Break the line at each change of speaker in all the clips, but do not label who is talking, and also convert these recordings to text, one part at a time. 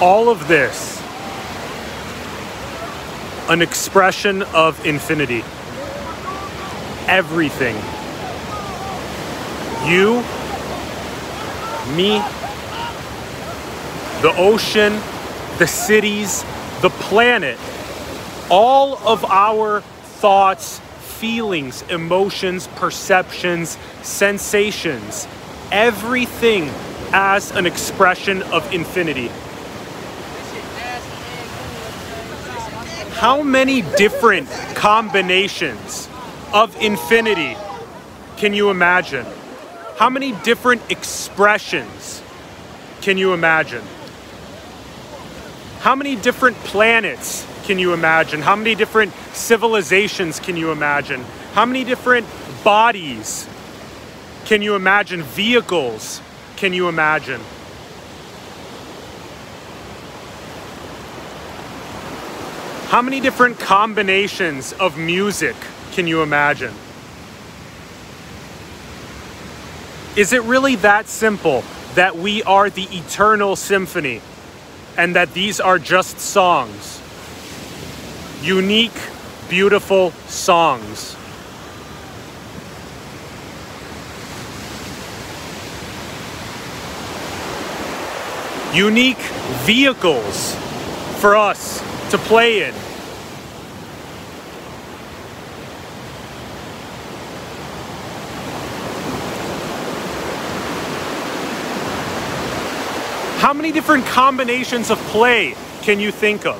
all of this an expression of infinity. Everything. You, me, the ocean, the cities, the planet, all of our thoughts, feelings, emotions, perceptions, sensations, everything as an expression of infinity. How many different combinations of infinity can you imagine? How many different expressions can you imagine? How many different planets can you imagine? How many different civilizations can you imagine? How many different bodies can you imagine? Vehicles can you imagine? How many different combinations of music can you imagine? Is it really that simple that we are the eternal symphony and that these are just songs? Unique, beautiful songs. Unique vehicles for us to play in. How many different combinations of play can you think of?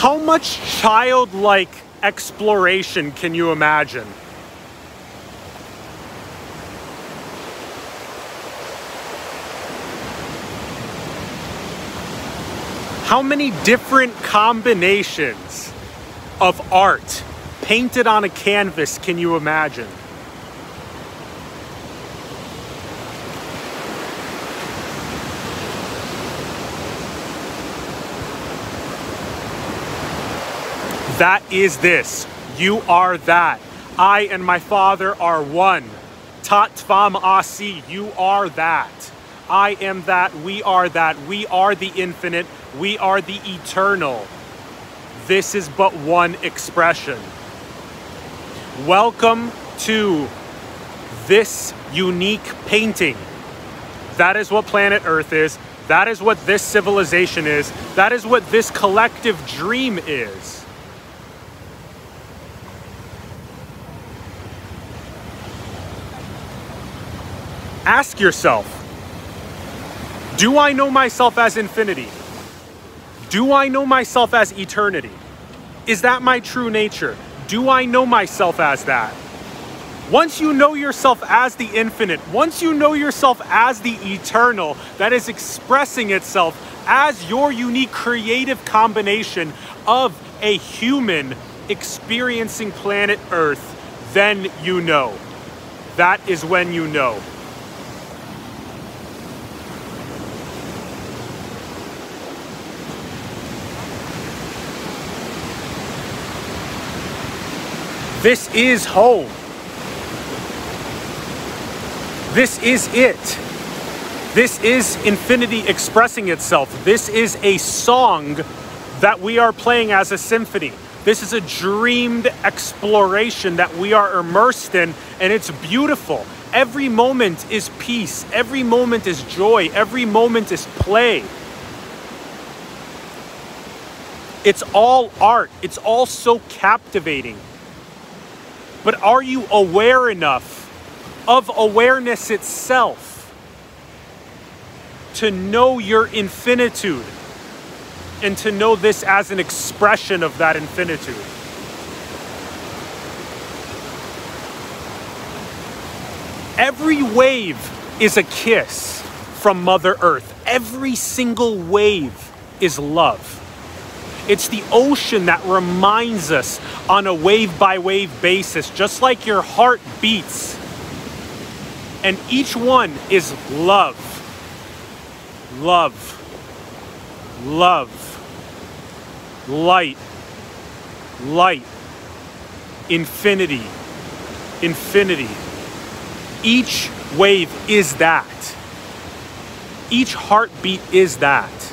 How much childlike exploration can you imagine? How many different combinations of art painted on a canvas can you imagine? That is this. You are that. I and my Father are one. Tat Tvam Asi, you are that. I am that, we are that, we are the infinite, we are the eternal. This is but one expression. Welcome to this unique painting. That is what planet Earth is. That is what this civilization is. That is what this collective dream is. Ask yourself Do I know myself as infinity? Do I know myself as eternity? Is that my true nature? Do I know myself as that? Once you know yourself as the infinite, once you know yourself as the eternal, that is expressing itself as your unique creative combination of a human experiencing planet Earth, then you know. That is when you know. This is home. This is it. This is infinity expressing itself. This is a song that we are playing as a symphony. This is a dreamed exploration that we are immersed in, and it's beautiful. Every moment is peace, every moment is joy, every moment is play. It's all art, it's all so captivating. But are you aware enough of awareness itself to know your infinitude and to know this as an expression of that infinitude? Every wave is a kiss from Mother Earth. Every single wave is love. It's the ocean that reminds us on a wave by wave basis, just like your heart beats. And each one is love, love, love, light, light, infinity, infinity. Each wave is that. Each heartbeat is that.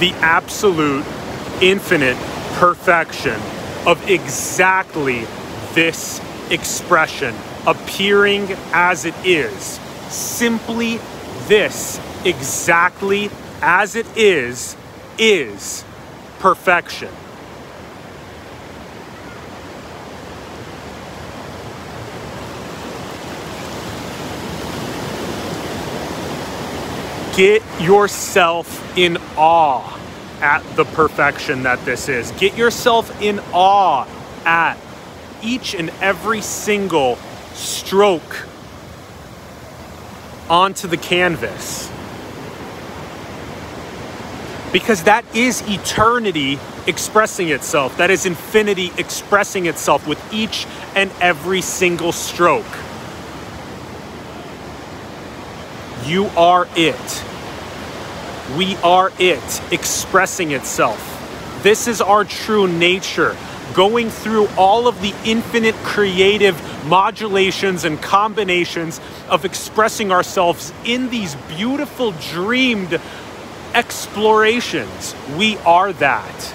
The absolute infinite perfection of exactly this expression appearing as it is. Simply this, exactly as it is, is perfection. Get yourself in awe at the perfection that this is. Get yourself in awe at each and every single stroke onto the canvas. Because that is eternity expressing itself. That is infinity expressing itself with each and every single stroke. You are it. We are it expressing itself. This is our true nature, going through all of the infinite creative modulations and combinations of expressing ourselves in these beautiful dreamed explorations. We are that.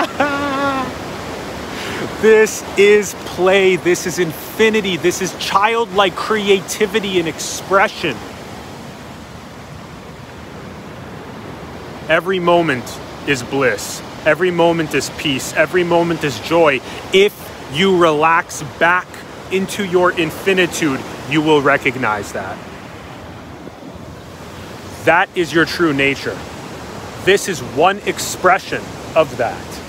This is play. This is infinity. This is childlike creativity and expression. Every moment is bliss. Every moment is peace. Every moment is joy. If you relax back into your infinitude, you will recognize that. That is your true nature. This is one expression of that.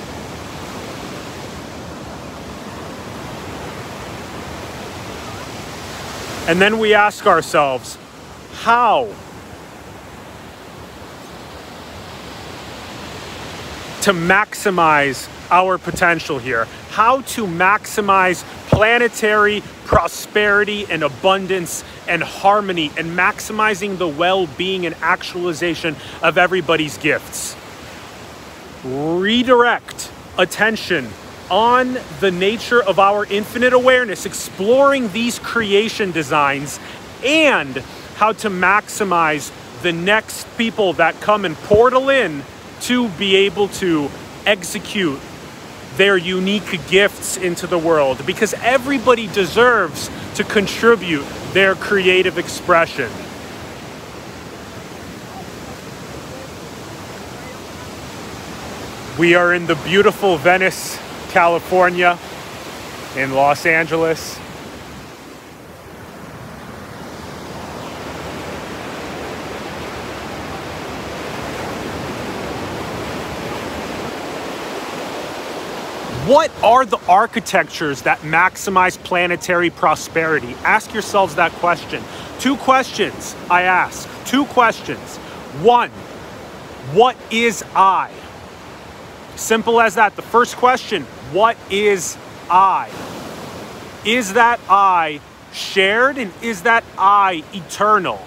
And then we ask ourselves, how? To maximize our potential here, how to maximize planetary prosperity and abundance and harmony and maximizing the well being and actualization of everybody's gifts. Redirect attention on the nature of our infinite awareness, exploring these creation designs, and how to maximize the next people that come and portal in to be able to execute their unique gifts into the world because everybody deserves to contribute their creative expression. We are in the beautiful Venice California, in Los Angeles. What are the architectures that maximize planetary prosperity? Ask yourselves that question. Two questions I ask. Two questions. One, what is I? Simple as that. The first question what is I? Is that I shared and is that I eternal?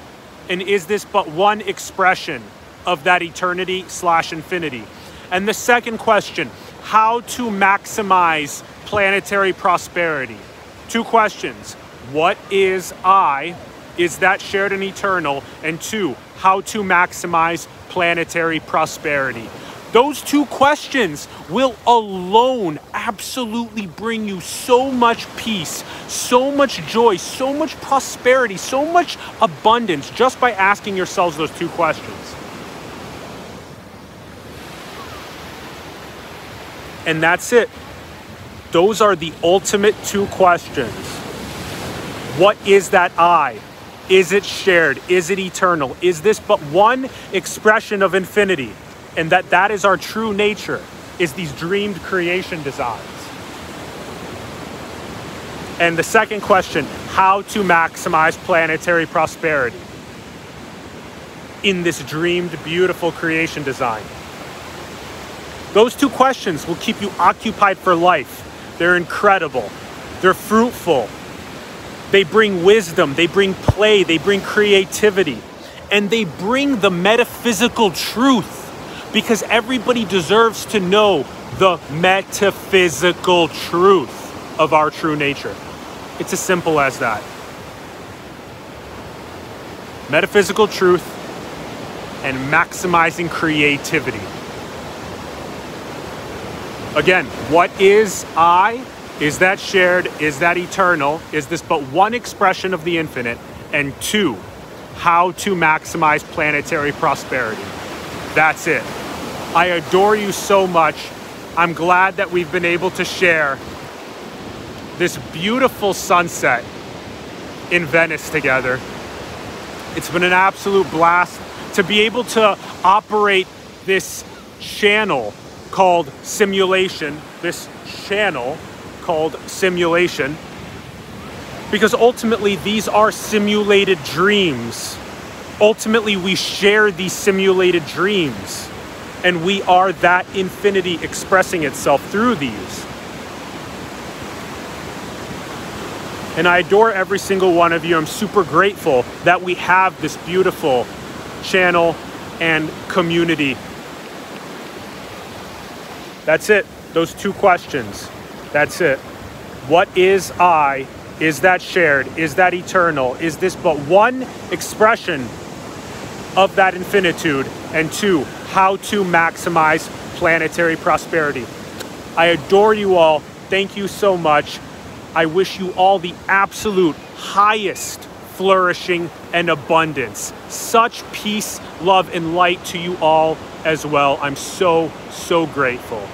And is this but one expression of that eternity slash infinity? And the second question how to maximize planetary prosperity? Two questions. What is I? Is that shared and eternal? And two, how to maximize planetary prosperity? Those two questions will alone absolutely bring you so much peace, so much joy, so much prosperity, so much abundance just by asking yourselves those two questions. And that's it. Those are the ultimate two questions. What is that I? Is it shared? Is it eternal? Is this but one expression of infinity? and that that is our true nature is these dreamed creation designs. And the second question, how to maximize planetary prosperity in this dreamed beautiful creation design. Those two questions will keep you occupied for life. They're incredible. They're fruitful. They bring wisdom, they bring play, they bring creativity, and they bring the metaphysical truth because everybody deserves to know the metaphysical truth of our true nature. It's as simple as that. Metaphysical truth and maximizing creativity. Again, what is I? Is that shared? Is that eternal? Is this but one expression of the infinite? And two, how to maximize planetary prosperity. That's it. I adore you so much. I'm glad that we've been able to share this beautiful sunset in Venice together. It's been an absolute blast to be able to operate this channel called simulation, this channel called simulation, because ultimately these are simulated dreams. Ultimately, we share these simulated dreams and we are that infinity expressing itself through these. And I adore every single one of you. I'm super grateful that we have this beautiful channel and community. That's it. Those two questions. That's it. What is I? Is that shared? Is that eternal? Is this but one expression of that infinitude? And two, how to maximize planetary prosperity. I adore you all. Thank you so much. I wish you all the absolute highest flourishing and abundance. Such peace, love, and light to you all as well. I'm so, so grateful.